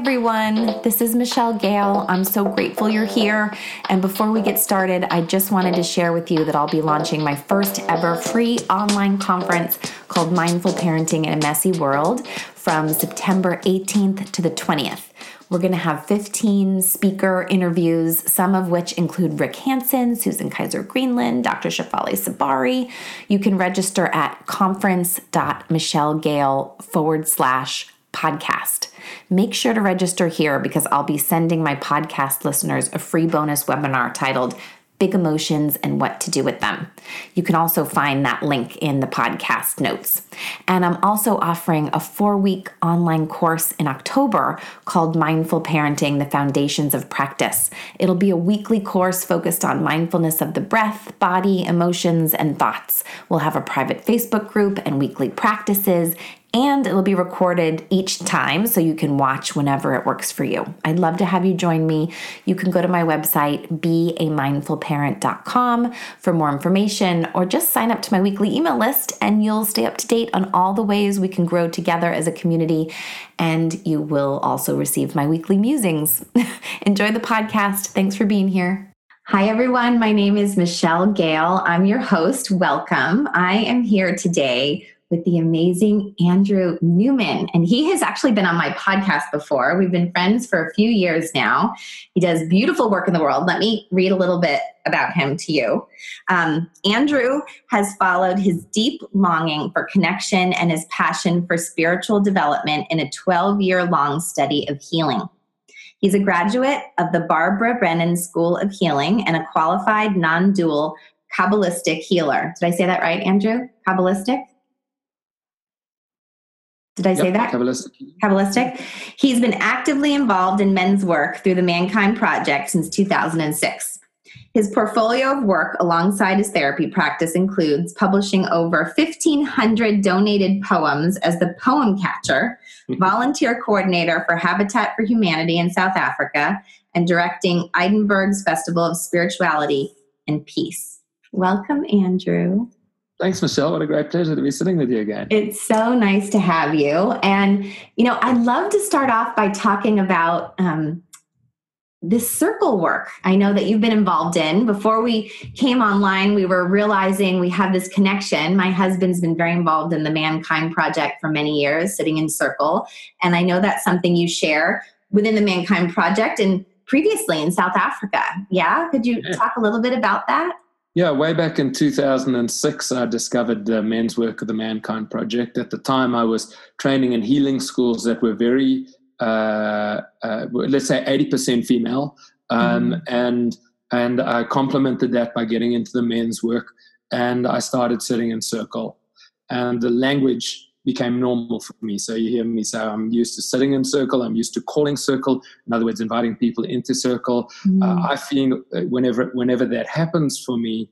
everyone. This is Michelle Gale. I'm so grateful you're here. And before we get started, I just wanted to share with you that I'll be launching my first ever free online conference called Mindful Parenting in a Messy World from September 18th to the 20th. We're going to have 15 speaker interviews, some of which include Rick Hanson, Susan Kaiser Greenland, Dr. Shefali Tsabary. You can register at conference.michellegale forward slash podcast. Make sure to register here because I'll be sending my podcast listeners a free bonus webinar titled big emotions and what to do with them. You can also find that link in the podcast notes. And I'm also offering a four week online course in October called Mindful Parenting The Foundations of Practice. It'll be a weekly course focused on mindfulness of the breath, body, emotions, and thoughts. We'll have a private Facebook group and weekly practices and it'll be recorded each time so you can watch whenever it works for you. I'd love to have you join me. You can go to my website, beamindfulparent.com, for more information, or just sign up to my weekly email list and you'll stay up to date on all the ways we can grow together as a community. And you will also receive my weekly musings. Enjoy the podcast. Thanks for being here. Hi, everyone. My name is Michelle Gale. I'm your host. Welcome. I am here today with the amazing Andrew Newman. And he has actually been on my podcast before. We've been friends for a few years now. He does beautiful work in the world. Let me read a little bit about him to you. Um, Andrew has followed his deep longing for connection and his passion for spiritual development in a 12 year long study of healing. He's a graduate of the Barbara Brennan School of Healing and a qualified non dual Kabbalistic healer. Did I say that right, Andrew? Kabbalistic? Did I yep, say that? Kabbalistic. Kabbalistic. He's been actively involved in men's work through the Mankind Project since 2006. His portfolio of work alongside his therapy practice includes publishing over 1,500 donated poems as the poem catcher, volunteer coordinator for Habitat for Humanity in South Africa, and directing Edinburgh's Festival of Spirituality and Peace. Welcome, Andrew. Thanks, Michelle. What a great pleasure to be sitting with you again. It's so nice to have you. And, you know, I'd love to start off by talking about um, this circle work I know that you've been involved in. Before we came online, we were realizing we have this connection. My husband's been very involved in the Mankind Project for many years, sitting in circle. And I know that's something you share within the Mankind Project and previously in South Africa. Yeah? Could you yeah. talk a little bit about that? Yeah, way back in 2006, I discovered the men's work of the Mankind Project. At the time, I was training in healing schools that were very, uh, uh, let's say, 80% female. Um, mm-hmm. And and I complemented that by getting into the men's work. And I started sitting in circle. And the language became normal for me. So you hear me say, I'm used to sitting in circle. I'm used to calling circle. In other words, inviting people into circle. Mm. Uh, I feel whenever whenever that happens for me,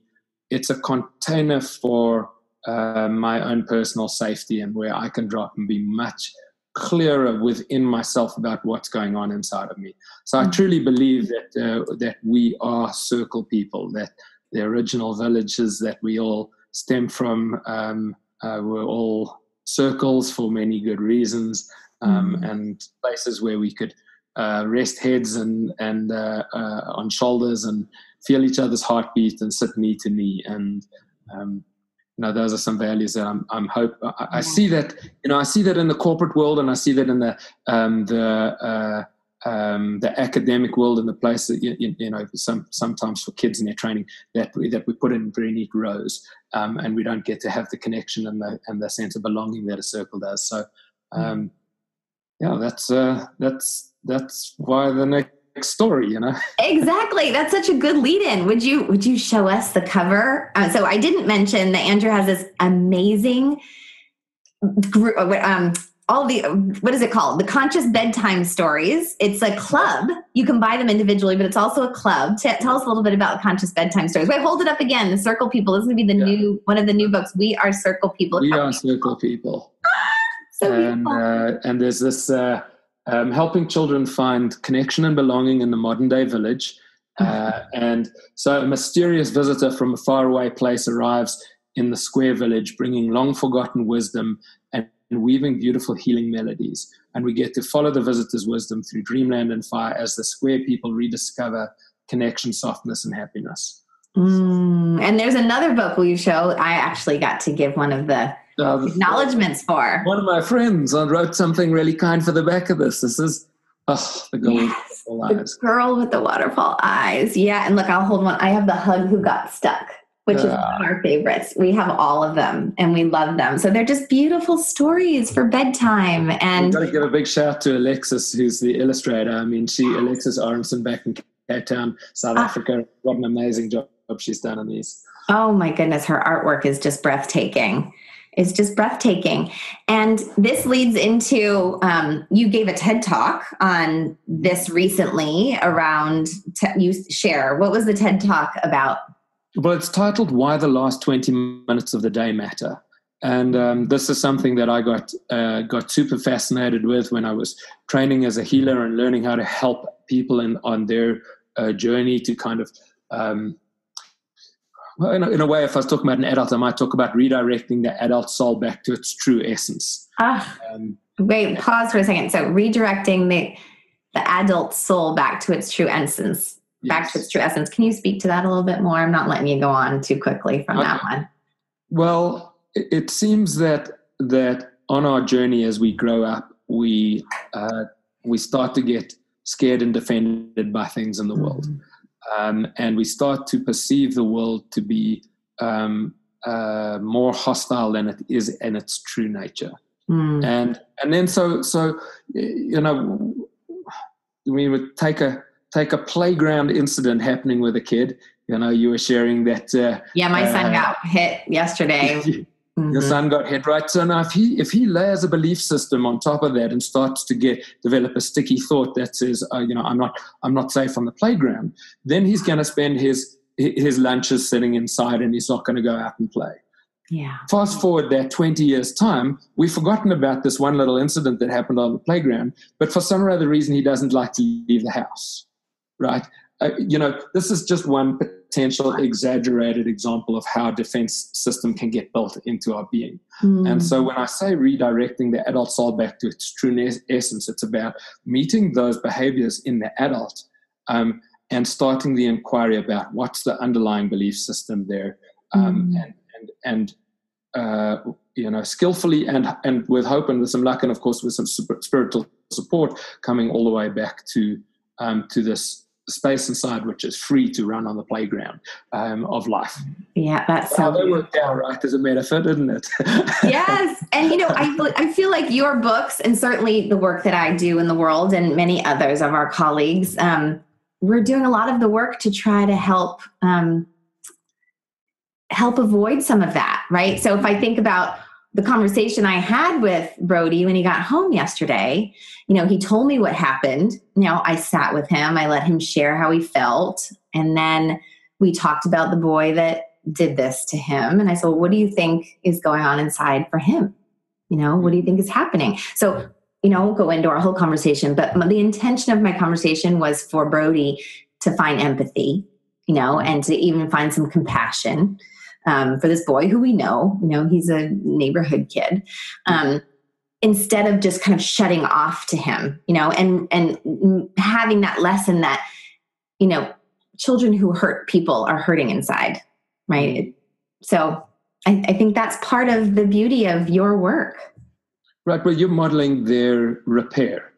it's a container for uh, my own personal safety and where I can drop and be much clearer within myself about what's going on inside of me. So I mm. truly believe that uh, that we are circle people. That the original villages that we all stem from um, uh, were all circles for many good reasons, um, mm. and places where we could uh, rest heads and and uh, uh, on shoulders and feel each other's heartbeat and sit knee to knee and. Um, you know, those are some values that I'm, I'm hope. I, I, see that, you know, I see that in the corporate world, and I see that in the um, the uh, um, the academic world and the place that you, you, know some, sometimes for kids in their training that we, that we put in very neat rows um, and we don't get to have the connection and the and the sense of belonging that a circle does. So um, yeah that's uh, that's that's why the next story you know? Exactly. That's such a good lead in would you would you show us the cover? Uh, so i didn't mention that andrew has this amazing group uh, um, all the what is it called? The conscious bedtime stories. It's a club. You can buy them individually but it's also a club. T- tell us a little bit about conscious bedtime stories. Wait hold it up again. The circle people. This is going to be the yeah. new one of the new books. We are circle people. We are circle people. So and uh, and there's this uh, um, helping children find connection and belonging in the modern day village. Uh, and so a mysterious visitor from a faraway place arrives in the square village bringing long forgotten wisdom weaving beautiful healing melodies. And we get to follow the visitor's wisdom through dreamland and fire as the square people rediscover connection, softness, and happiness. Mm, and there's another vocal you show. I actually got to give one of the uh, acknowledgments for. One of my friends I wrote something really kind for the back of this. This is oh, the girl yes, with the eyes. The girl with the waterfall eyes. Yeah, and look, I'll hold one. I have the hug who got stuck which is one of our favorites. We have all of them and we love them. So they're just beautiful stories for bedtime. And I've got to give a big shout to Alexis, who's the illustrator. I mean, she Alexis Aronson back in Cape Town, South uh, Africa. What an amazing job she's done on these. Oh my goodness, her artwork is just breathtaking. It's just breathtaking. And this leads into um, you gave a TED talk on this recently around, te- you share. What was the TED talk about? Well, it's titled Why the Last 20 Minutes of the Day Matter. And um, this is something that I got uh, got super fascinated with when I was training as a healer and learning how to help people in, on their uh, journey to kind of um, well, in a, in a, way, if I was talking about an adult, I might talk about redirecting the adult soul back to its true essence. Ah, um, wait, pause for a second. So, redirecting the the adult soul back to its true essence back to its true essence. Can you speak to that a little bit more? I'm not letting you go on too quickly from okay. that one. Well, it seems that that on our journey as we grow up, we uh, we start to get scared and defended by things in the world, mm-hmm. um, and we start to perceive the world to be um, uh, more hostile than it is in its true nature. Mm. And and then so so you know we would take a take a playground incident happening with a kid. You know, you were sharing that. Uh, yeah, my son uh, got hit yesterday. Mm-hmm. Your son got hit, right? So now, if he if he layers a belief system on top of that and starts to get develop a sticky thought that says, uh, you know, I'm not I'm not safe on the playground, then he's going to spend his his lunches sitting inside and he's not going to go out and play. Yeah. Fast forward that 20 years' time, we've forgotten about this one little incident that happened on the playground, but for some other reason, he doesn't like to leave the house right? Uh, you know, this is just one potential exaggerated example of how a defense system can get built into our being. Mm. And so when I say redirecting the adult soul back to its true essence, it's about meeting those behaviors in the adult um, and starting the inquiry about what's the underlying belief system there. Um, mm. And, and, and uh, you know, skillfully and, and with hope and with some luck and of course with some spiritual support coming all the way back to, um, to this space inside which is free to run on the playground um, of life. Yeah, that's so. that worked out right as a metaphor, didn't it? yes, and you know, I I feel like your books and certainly the work that I do in the world and many others of our colleagues, um, we're doing a lot of the work to try to help um, help avoid some of that, right? So if I think about the conversation I had with Brody when he got home yesterday, you know, he told me what happened. You know, I sat with him, I let him share how he felt. And then we talked about the boy that did this to him. And I said, well, what do you think is going on inside for him? You know, what do you think is happening? So, you know, we'll go into our whole conversation, but the intention of my conversation was for Brody to find empathy, you know, and to even find some compassion um, for this boy who we know, you know, he's a neighborhood kid. Um, instead of just kind of shutting off to him, you know, and and having that lesson that, you know, children who hurt people are hurting inside, right? So I, I think that's part of the beauty of your work. Right, but you're modeling their repair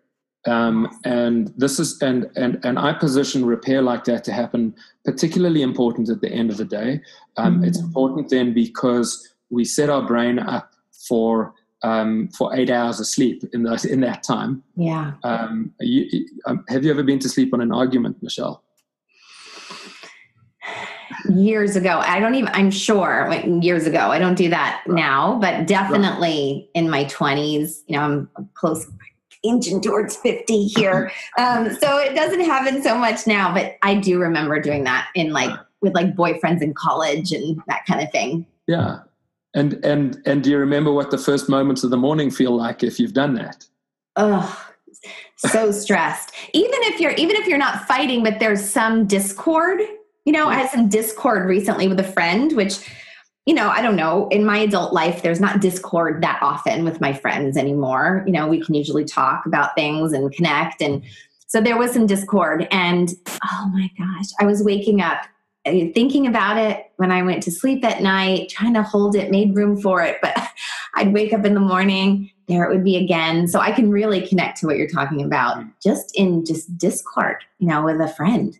um, and this is and and and I position repair like that to happen particularly important at the end of the day. Um, mm-hmm. It's important then because we set our brain up for um, for eight hours of sleep in that in that time. Yeah. Um, you, um, have you ever been to sleep on an argument, Michelle? Years ago, I don't even. I'm sure like years ago. I don't do that right. now, but definitely right. in my 20s. You know, I'm close inching towards 50 here. Um, so it doesn't happen so much now, but I do remember doing that in like with like boyfriends in college and that kind of thing. Yeah. And and and do you remember what the first moments of the morning feel like if you've done that? Oh, so stressed. even if you're even if you're not fighting, but there's some discord. You know, I had some discord recently with a friend, which you know, I don't know, in my adult life, there's not discord that often with my friends anymore. You know, we can usually talk about things and connect. And so there was some discord. And oh my gosh, I was waking up uh, thinking about it when I went to sleep at night, trying to hold it, made room for it. But I'd wake up in the morning, there it would be again. So I can really connect to what you're talking about just in just discord, you know, with a friend.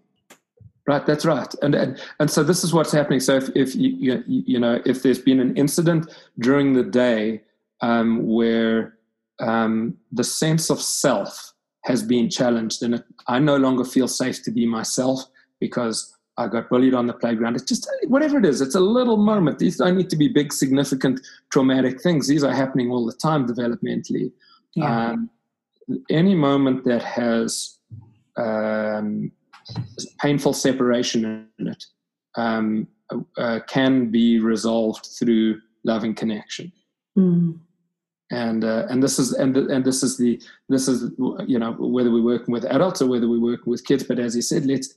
Right, that's right, and and, and so this is what's happening. So if, if you, you, you know if there's been an incident during the day um, where um, the sense of self has been challenged, and I no longer feel safe to be myself because I got bullied on the playground. It's just whatever it is. It's a little moment. These don't need to be big, significant, traumatic things. These are happening all the time developmentally. Yeah. Um, any moment that has um, painful separation in it um, uh, can be resolved through loving connection. Mm. And uh, and this is and and this is the this is you know whether we're working with adults or whether we're working with kids. But as you said, let's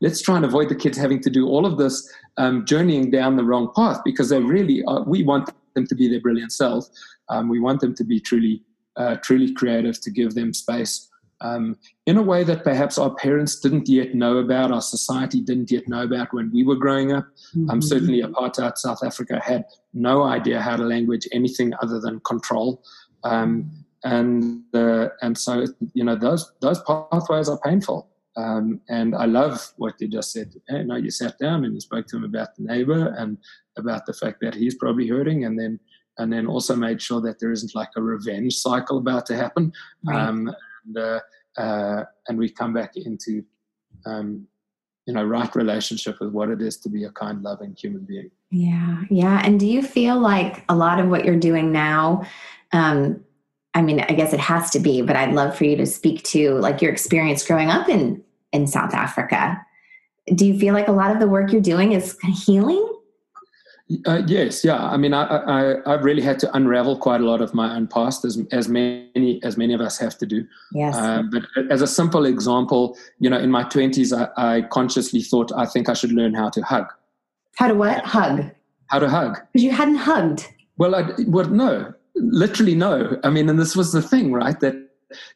let's try and avoid the kids having to do all of this um, journeying down the wrong path because they really are, we want them to be their brilliant self. Um, we want them to be truly uh, truly creative to give them space um, in a way that perhaps our parents didn't yet know about, our society didn't yet know about when we were growing up. Mm-hmm. Um, certainly, apartheid South Africa had no idea how to language anything other than control. Um, and uh, and so you know those those pathways are painful. Um, and I love what you just said. You know, you sat down and you spoke to him about the neighbor and about the fact that he's probably hurting, and then and then also made sure that there isn't like a revenge cycle about to happen. Right. Um, and uh, uh, and we come back into um, you know right relationship with what it is to be a kind loving human being. Yeah yeah. And do you feel like a lot of what you're doing now um, i mean i guess it has to be but i'd love for you to speak to like your experience growing up in in south africa. Do you feel like a lot of the work you're doing is healing uh, yes, yeah. I mean, I, I I've really had to unravel quite a lot of my own past, as as many as many of us have to do. Yes. Um, but as a simple example, you know, in my twenties, I, I, consciously thought I think I should learn how to hug. How to what? Hug. How to hug? Because you hadn't hugged. Well, I well no, literally no. I mean, and this was the thing, right? That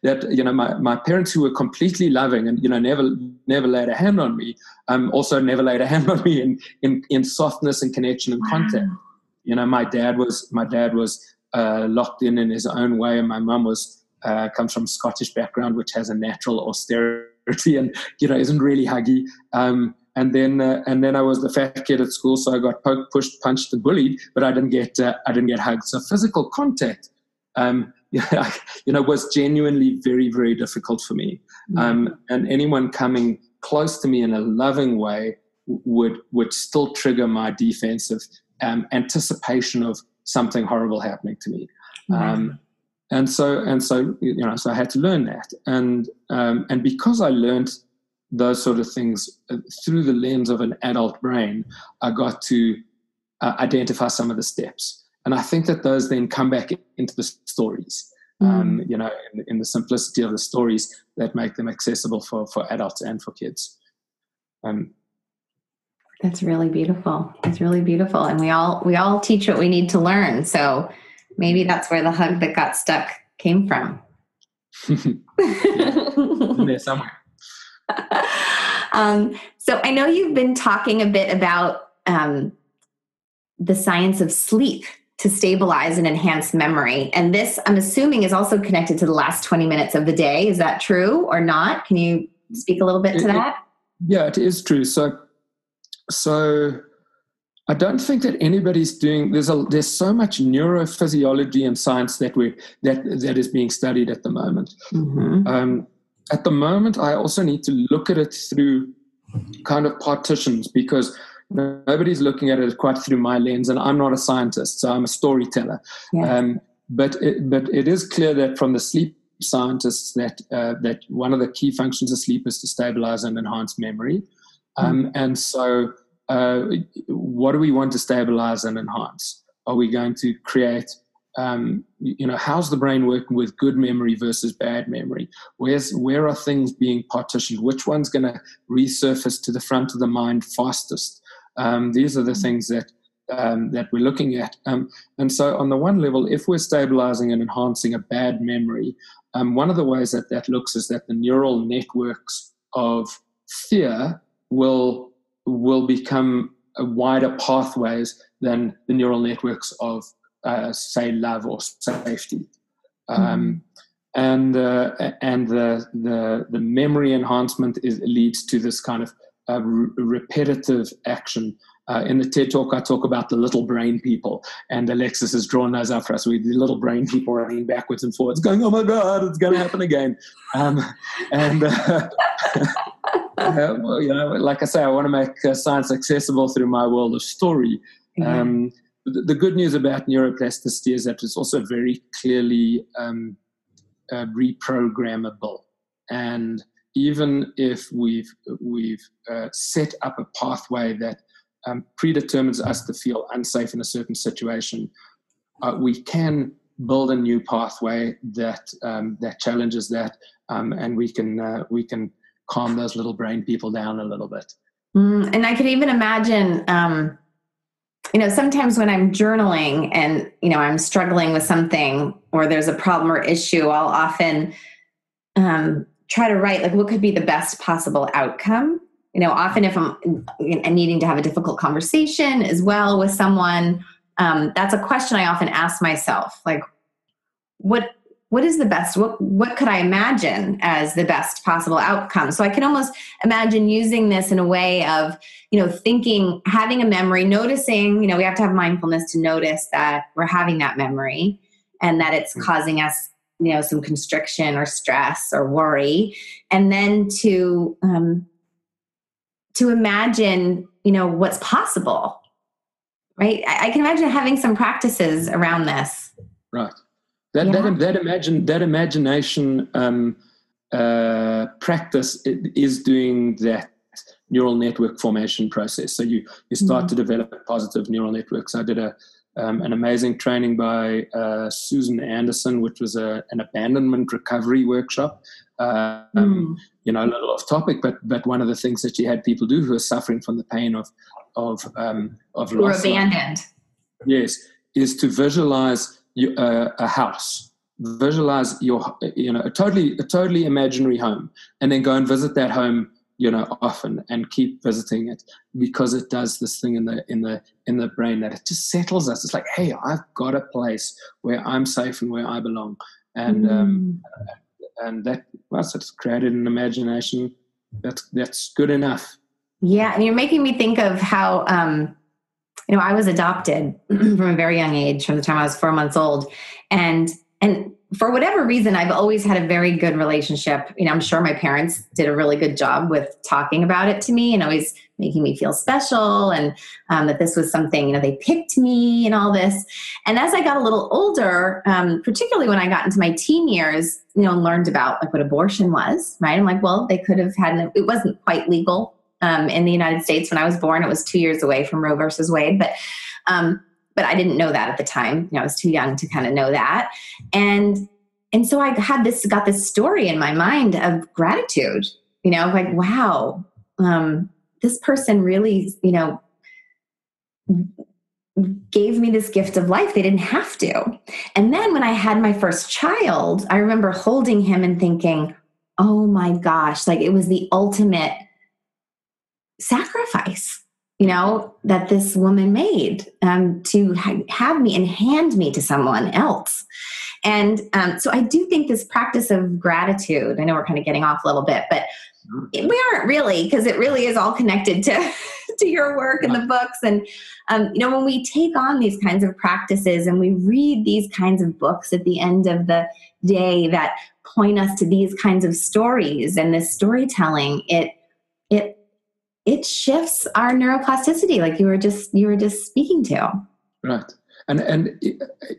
that you know my, my parents who were completely loving and you know never never laid a hand on me um also never laid a hand on me in in, in softness and connection and wow. contact you know my dad was my dad was uh, locked in in his own way and my mum was uh, comes from Scottish background which has a natural austerity and you know isn't really huggy um, and then uh, and then I was the fat kid at school, so I got poked, pushed, punched, and bullied, but I didn't get uh, I didn't get hugged. So physical contact um, you know, was genuinely very, very difficult for me. Mm-hmm. Um, and anyone coming close to me in a loving way would would still trigger my defensive um, anticipation of something horrible happening to me. Mm-hmm. Um, and so and so you know, so I had to learn that. And um, and because I learned those sort of things uh, through the lens of an adult brain, I got to uh, identify some of the steps. And I think that those then come back into the stories, mm. um, you know, in, in, the simplicity of the stories that make them accessible for, for adults and for kids. Um, that's really beautiful. It's really beautiful. And we all we all teach what we need to learn. So maybe that's where the hug that got stuck came from. there somewhere. um, so I know you've been talking a bit about um, the science of sleep to stabilize and enhance memory. And this, I'm assuming, is also connected to the last 20 minutes of the day. Is that true or not? Can you speak a little bit to it, that? yeah, it is true. So, so I don't think that anybody's doing. There's a there's so much neurophysiology and science that we that that is being studied at the moment. Mm-hmm. Um, at the moment, I also need to look at it through kind of partitions because nobody's looking at it quite through my lens, and I'm not a scientist, so I'm a storyteller. Yeah. Um, but it, but it is clear that from the sleep scientists that uh, that one of the key functions of sleep is to stabilize and enhance memory, um, mm. and so uh, what do we want to stabilize and enhance? Are we going to create um, you know, how's the brain working with good memory versus bad memory? Where's where are things being partitioned? Which one's going to resurface to the front of the mind fastest? Um, these are the things that um, that we're looking at. Um, and so, on the one level, if we're stabilizing and enhancing a bad memory, um, one of the ways that that looks is that the neural networks of fear will will become wider pathways than the neural networks of, uh, say, love or safety. Mm. and uh, and the, the the memory enhancement is, leads to this kind of uh, repetitive action uh, in the TED talk, I talk about the little brain people, and Alexis has drawn those up for us. We the little brain people running backwards and forwards, going, "Oh my God, it's going to happen again!" Um, and uh, uh, well, you know, like I say, I want to make uh, science accessible through my world of story. Mm-hmm. Um, the, the, good news about neuroplasticity is that it's also very clearly um, uh, reprogrammable, and even if we've we've uh, set up a pathway that um, predetermines us to feel unsafe in a certain situation, uh, we can build a new pathway that um, that challenges that, um, and we can uh, we can calm those little brain people down a little bit. Mm, and I could even imagine, um, you know, sometimes when I'm journaling and you know I'm struggling with something or there's a problem or issue, I'll often um, try to write like what could be the best possible outcome you know often if i'm needing to have a difficult conversation as well with someone um, that's a question i often ask myself like what what is the best what what could i imagine as the best possible outcome so i can almost imagine using this in a way of you know thinking having a memory noticing you know we have to have mindfulness to notice that we're having that memory and that it's mm. causing us you know some constriction or stress or worry and then to um, to imagine, you know, what's possible. Right? I, I can imagine having some practices around this. Right. That yeah. that that imagine that imagination um, uh, practice is doing that neural network formation process. So you you start mm-hmm. to develop positive neural networks. I did a um, an amazing training by uh, Susan Anderson, which was a, an abandonment recovery workshop. Um, mm. You know, a little off topic, but but one of the things that she had people do who are suffering from the pain of of um, of loss, abandoned. yes, is to visualize you, uh, a house, visualize your you know a totally a totally imaginary home, and then go and visit that home you know often and keep visiting it because it does this thing in the in the in the brain that it just settles us. It's like hey i've got a place where i'm safe and where i belong. And um, mm. um, and that once it's created an imagination that's that's good enough. Yeah and you're making me think of how um you know i was adopted from a very young age from the time i was four months old. And and for whatever reason i've always had a very good relationship. You know i'm sure my parents did a really good job with talking about it to me and always making me feel special and um, that this was something you know they picked me and all this. And as i got a little older um, particularly when i got into my teen years you know and learned about like what abortion was right? I'm like well they could have had an, it wasn't quite legal um, in the united states when i was born. It was two years away from roe versus wade but um, but I didn't know that at the time. You know, I was too young to kind of know that. And and so I had this got this story in my mind of gratitude, you know, like wow, um, this person really, you know, gave me this gift of life. They didn't have to. And then when I had my first child, I remember holding him and thinking, oh my gosh, like it was the ultimate sacrifice you know, that this woman made um, to ha- have me and hand me to someone else. And um, so I do think this practice of gratitude, I know we're kind of getting off a little bit, but we aren't really, because it really is all connected to, to your work and the books. And, um, you know, when we take on these kinds of practices and we read these kinds of books at the end of the day that point us to these kinds of stories and this storytelling, it, it it shifts our neuroplasticity like you were just you were just speaking to right and and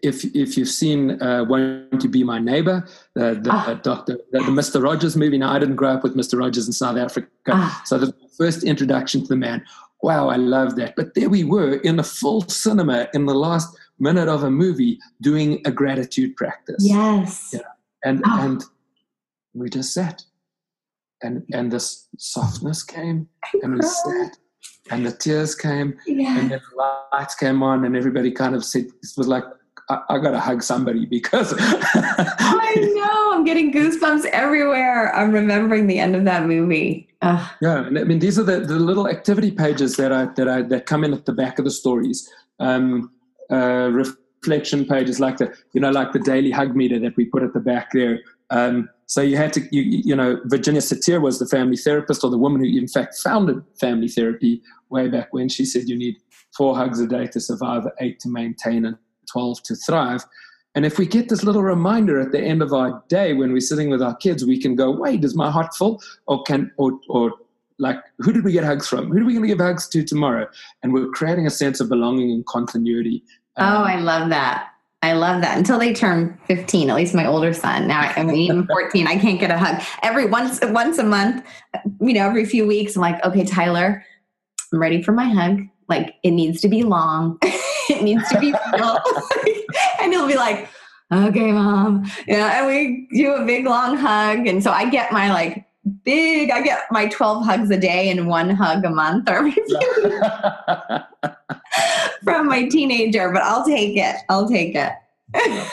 if if you've seen uh, "Won't You Be My Neighbor," the, the oh, Doctor, the, the, Mr. Rogers movie. Now, I didn't grow up with Mr. Rogers in South Africa, oh. so the first introduction to the man. Wow, I love that. But there we were in the full cinema in the last minute of a movie doing a gratitude practice. Yes. Yeah. And oh. and we just sat and and this softness came and we sat and the tears came, Yeah. and then the lights came on, and everybody kind of said, "It was like I, I got to hug somebody because." I know. I'm getting goosebumps everywhere. I'm remembering the end of that movie. Ugh. Yeah, and I mean these are the, the little activity pages that I that I that come in at the back of the stories. Um, uh, reflection pages like the you know like the daily hug meter that we put at the back there. Um, so you had to you you know Virginia Satir was the family therapist or the woman who in fact founded family therapy way back when. She said you need four hugs a day to survive, eight to maintain, and twelve to thrive. And if we get this little reminder at the end of our day when we're sitting with our kids, we can go, wait, is my heart full? Or can or or like who did we get hugs from? Who are we going to give hugs to tomorrow? And we're creating a sense of belonging and continuity. Oh, Um, I love that. I love that. Until they turn 15, at least my older son. Now I mean even 14, I can't get a hug. Every once once a month, you know, every few weeks, I'm like, okay, Tyler, I'm ready for my hug. Like it needs to be long. it needs to be real. and he'll be like, okay, mom. Yeah, and we do a big long hug. And so I get my like big, I get my 12 hugs a day and one hug a month or few from my teenager, but I'll take it. I'll take it.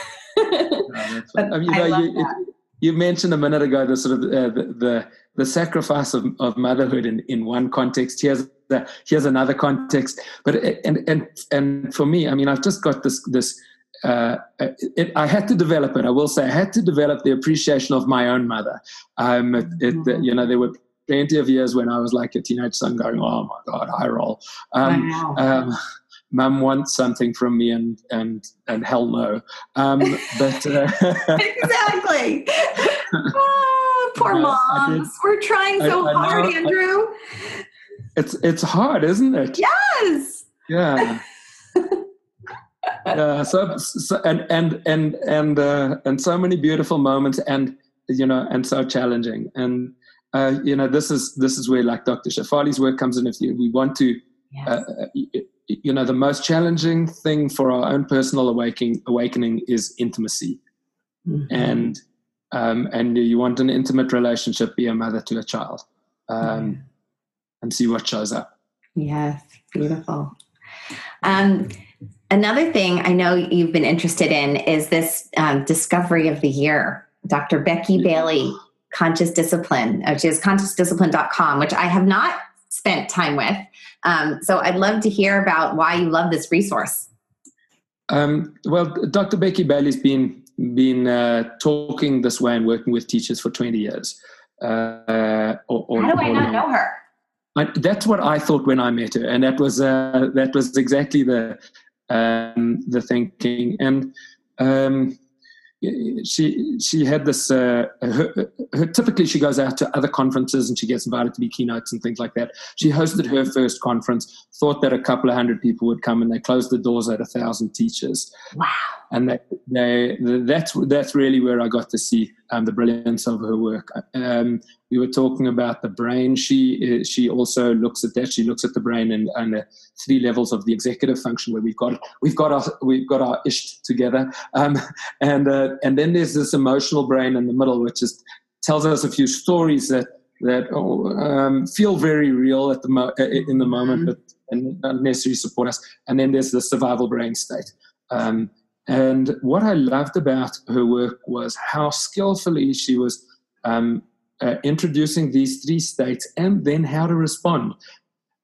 But I mean, you, I know, you, that. you mentioned a minute ago the sort of uh, the, the the sacrifice of, of motherhood in, in one context. Here's the, here's another context. But it, and and and for me, I mean, I've just got this this. Uh, it, I had to develop it. I will say I had to develop the appreciation of my own mother. Um, it, it, you know, there were plenty of years when I was like a teenage son, going, "Oh my God, I roll." Um, wow. um, mum wants something from me and and and hell no um, but uh, exactly. Oh, poor moms. We're trying so I- I hard, know- Andrew. it's it's hard isn't it Yes. yeah yeah so, so and and and and uh, and so many beautiful moments and you know and so challenging and uh, you know this is this is where like dr shefali's work comes in if you, we want to Yes. uh, you know the most challenging thing for our own personal awakening awakening is intimacy Mhm. and um, and you want an intimate relationship be a mother to a child um, and see what shows up Yes, beautiful. Um, another thing I know you've been interested in is this um, discovery of the year. Dr. Becky Bailey, Conscious Discipline, which is consciousdiscipline.com, which I have not spent time with. Um, so I'd love to hear about why you love this resource. um, well dr becky bailey's been been uh, talking this way and working with teachers for 20 years uh, or, or, How do I not know her? I, that's what I thought when I met her, and that was uh, that was exactly the um, the thinking. And um, she she had this. Uh, her, her, typically, she goes out to other conferences and she gets invited to be keynotes and things like that. She hosted her first conference. Thought that a couple of hundred people would come, and they closed the doors at a thousand teachers Wow. And they, they, that's that's really where I got to see um, the brilliance of her work. Um, we were talking about the brain. She she also looks at that. She looks at the brain and, and the three levels of the executive function, where we've got we've got our we've got our ish together, um, and uh, and then there's this emotional brain in the middle, which is tells us a few stories that that oh, um, feel very real at the mo- in the moment, Mhm. but and don't necessarily support us. And then there's the survival brain state. Um, and what I loved about her work was how skillfully she was um, uh, introducing these three states and then how to respond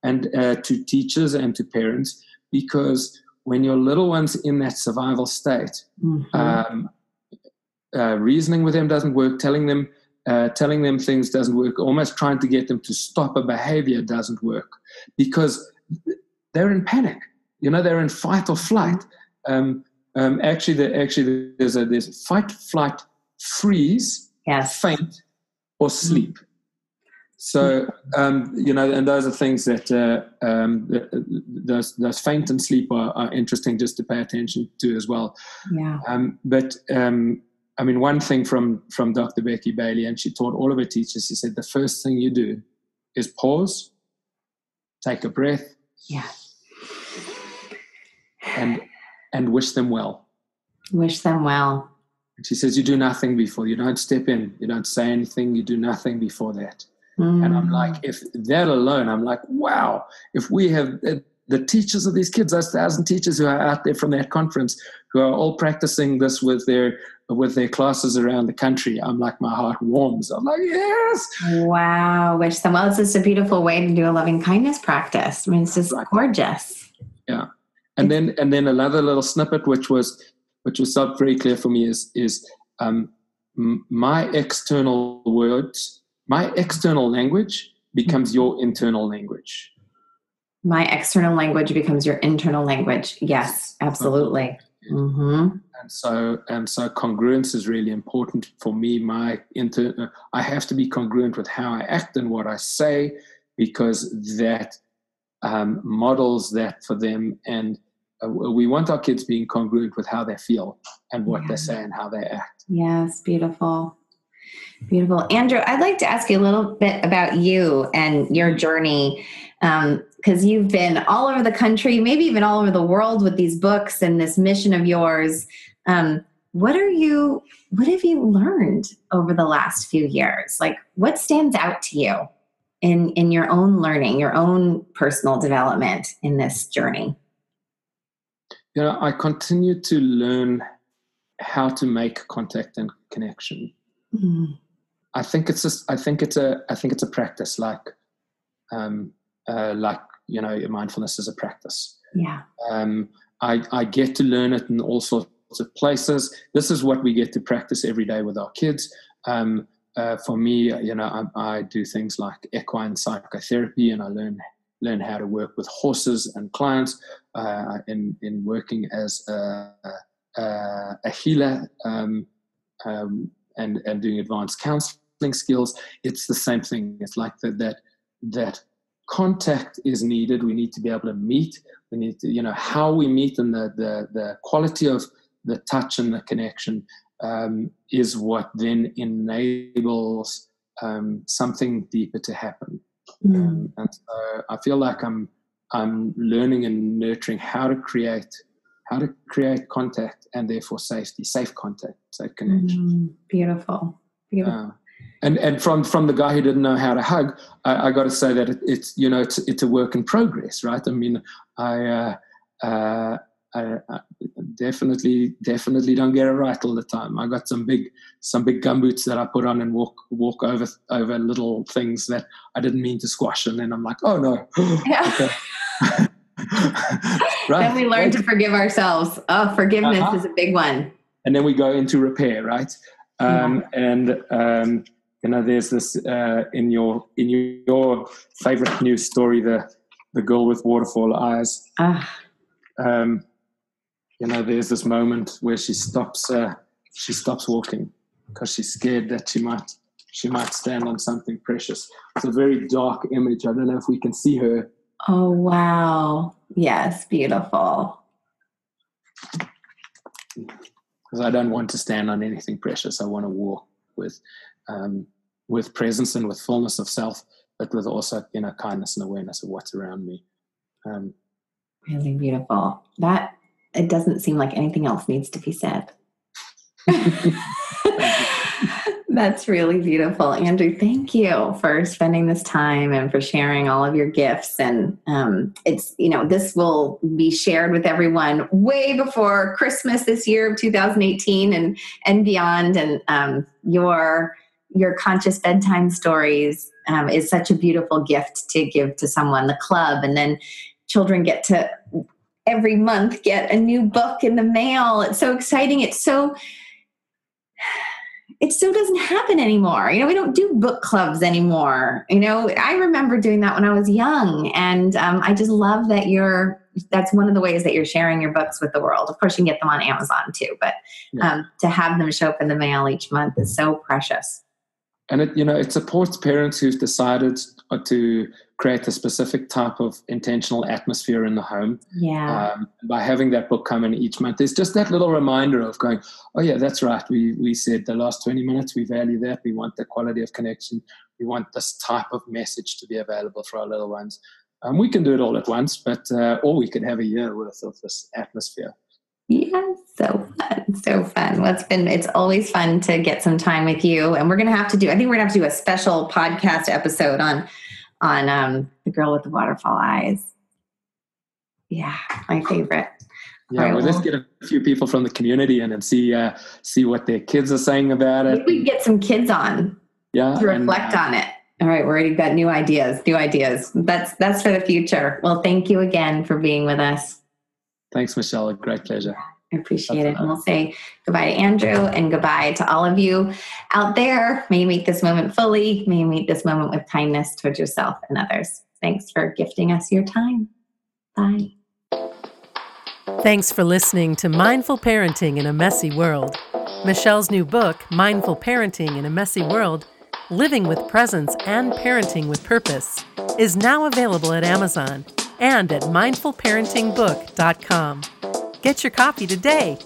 and uh, to teachers and to parents because when your little one's in that survival state Mhm. um, uh, reasoning with them doesn't work telling them uh, telling them things doesn't work almost trying to get them to stop a behavior doesn't work because they're in panic you know they're in fight or flight um, um, actually the, actually there's a there's fight flight freeze yes. faint or sleep so um, you know and those are things that uh, um, those those faint and sleep are, are interesting just to pay attention to as well Yeah. um, but um, I mean, one thing from from Dr. Becky Bailey, and she taught all of her teachers. She said the first thing you do is pause, take a breath, Yeah. and and wish them well. Wish them well. And she says you do nothing before. You don't step in. You don't say anything. You do nothing before that. Mm. And I'm like, if that alone, I'm like, wow, if we have uh, the teachers of these kids, those thousand teachers who are out there from that conference, who are all practicing this with their with their classes around the country, I'm like, my heart warms. I'm like, yes. Wow. Which some well, it's just a beautiful way to do a loving kindness practice. I mean, it's just gorgeous. Yeah. And then and then another little snippet, which was which was so very clear for me, is is um, my external words, my external language becomes your internal language. My external language becomes your internal language. Yes, absolutely. Mm-hmm. And so, and so, congruence is really important for me. My inter, I have to be congruent with how I act and what I say, because that um, models that for them. And uh, we want our kids being congruent with how they feel and what yeah. they say and how they act. Yes, beautiful. Beautiful. Andrew, I'd like to ask you a little bit about you and your journey because um, you've been all over the country, maybe even all over the world with these books and this mission of yours. Um, what are you, what have you learned over the last few years? Like, what stands out to you in, in your own learning, your own personal development in this journey? You know, I continue to learn how to make contact and connection. Mm. I think it's just, I think it's a I think it's a practice like um, uh, like you know mindfulness is a practice. Yeah. Um, I I get to learn it in all sorts of places. This is what we get to practice every day with our kids. Um, uh, for me, you know, I, I, do things like equine psychotherapy, and I learn learn how to work with horses and clients uh, in in working as a, a, a healer um, um, and and doing advanced counseling skills. It's the same thing. It's like that that that contact is needed. We need to be able to meet. We need to, you know, how we meet and the the, the quality of the touch and the connection um, is what then enables um, something deeper to happen. Mm. Um, and so I feel like I'm I'm learning and nurturing how to create how to create contact and therefore safety, safe contact, safe connection. Mm, beautiful, beautiful. Uh, and and from from the guy who didn't know how to hug, I, I got to say that it, it's you know it's it's a work in progress, right? I mean, I, uh, uh, I, I, definitely definitely don't get it right all the time. I got some big some big gumboots that I put on and walk walk over over little things that I didn't mean to squash, and then I'm like, oh no. Right. And we learn right. to forgive ourselves. Oh, forgiveness uh-huh. is a big one. And then we go into repair, right? Um, yeah. And um, you know there's this uh, in your in your favorite news story the the girl with waterfall eyes ah. um, you know there's this moment where she stops uh, she stops walking because she's scared that she might she might stand on something precious. It's a very dark image. I don't know if we can see her. Oh wow. Yes beautiful. Because i don't want to stand on anything precious. I want to walk with um, with presence and with fullness of self, but with also you know kindness and awareness of what's around me. Um, really beautiful. That it doesn't seem like anything else needs to be said. That's really beautiful, Andrew. Thank you for spending this time and for sharing all of your gifts. And um, it's you know this will be shared with everyone way before Christmas this year of 2018 and and beyond. And um, your your conscious bedtime stories um, is such a beautiful gift to give to someone the club and then children get to every month get a new book in the mail. It's so exciting. It's so it still doesn't happen anymore. You know we don't do book clubs anymore. You know i remember doing that when i was young and um, i just love that you're that's one of the ways that you're sharing your books with the world. Of course you can get them on amazon too but um, to have them show up in the mail each month is so precious. And it you know it supports parents who've decided to create a specific type of intentional atmosphere in the home. Yeah. Um, by having that book come in each month there's just that little reminder of going oh yeah that's right. We we said the last 20 minutes we value that. We want the quality of connection. We want this type of message to be available for our little ones. Um, we can do it all at once but uh, or we could have a year worth of this atmosphere Yeah, so fun, so fun. Well, it's been it's always fun to get some time with you, and we're gonna have to do. I think we're gonna have to do a special podcast episode on on um, the girl with the waterfall eyes. Yeah, my favorite. Yeah, right, well, let's get a few people from the community in and see uh, see what their kids are saying about it. we can get some kids on. Yeah, to reflect and, uh, on it. All right, we already got new ideas. New ideas. That's that's for the future. Well, thank you again for being with us. Thanks, Michelle. A great pleasure. I appreciate That's it. And we'll say goodbye to Andrew and goodbye to all of you out there. May you meet this moment fully. May you meet this moment with kindness towards yourself and others. Thanks for gifting us your time. Bye. Thanks for listening to Mindful Parenting in a Messy World. Michelle's new book, Mindful Parenting in a Messy World Living with Presence and Parenting with Purpose, is now available at Amazon and at mindfulparentingbook.com. Get your copy today.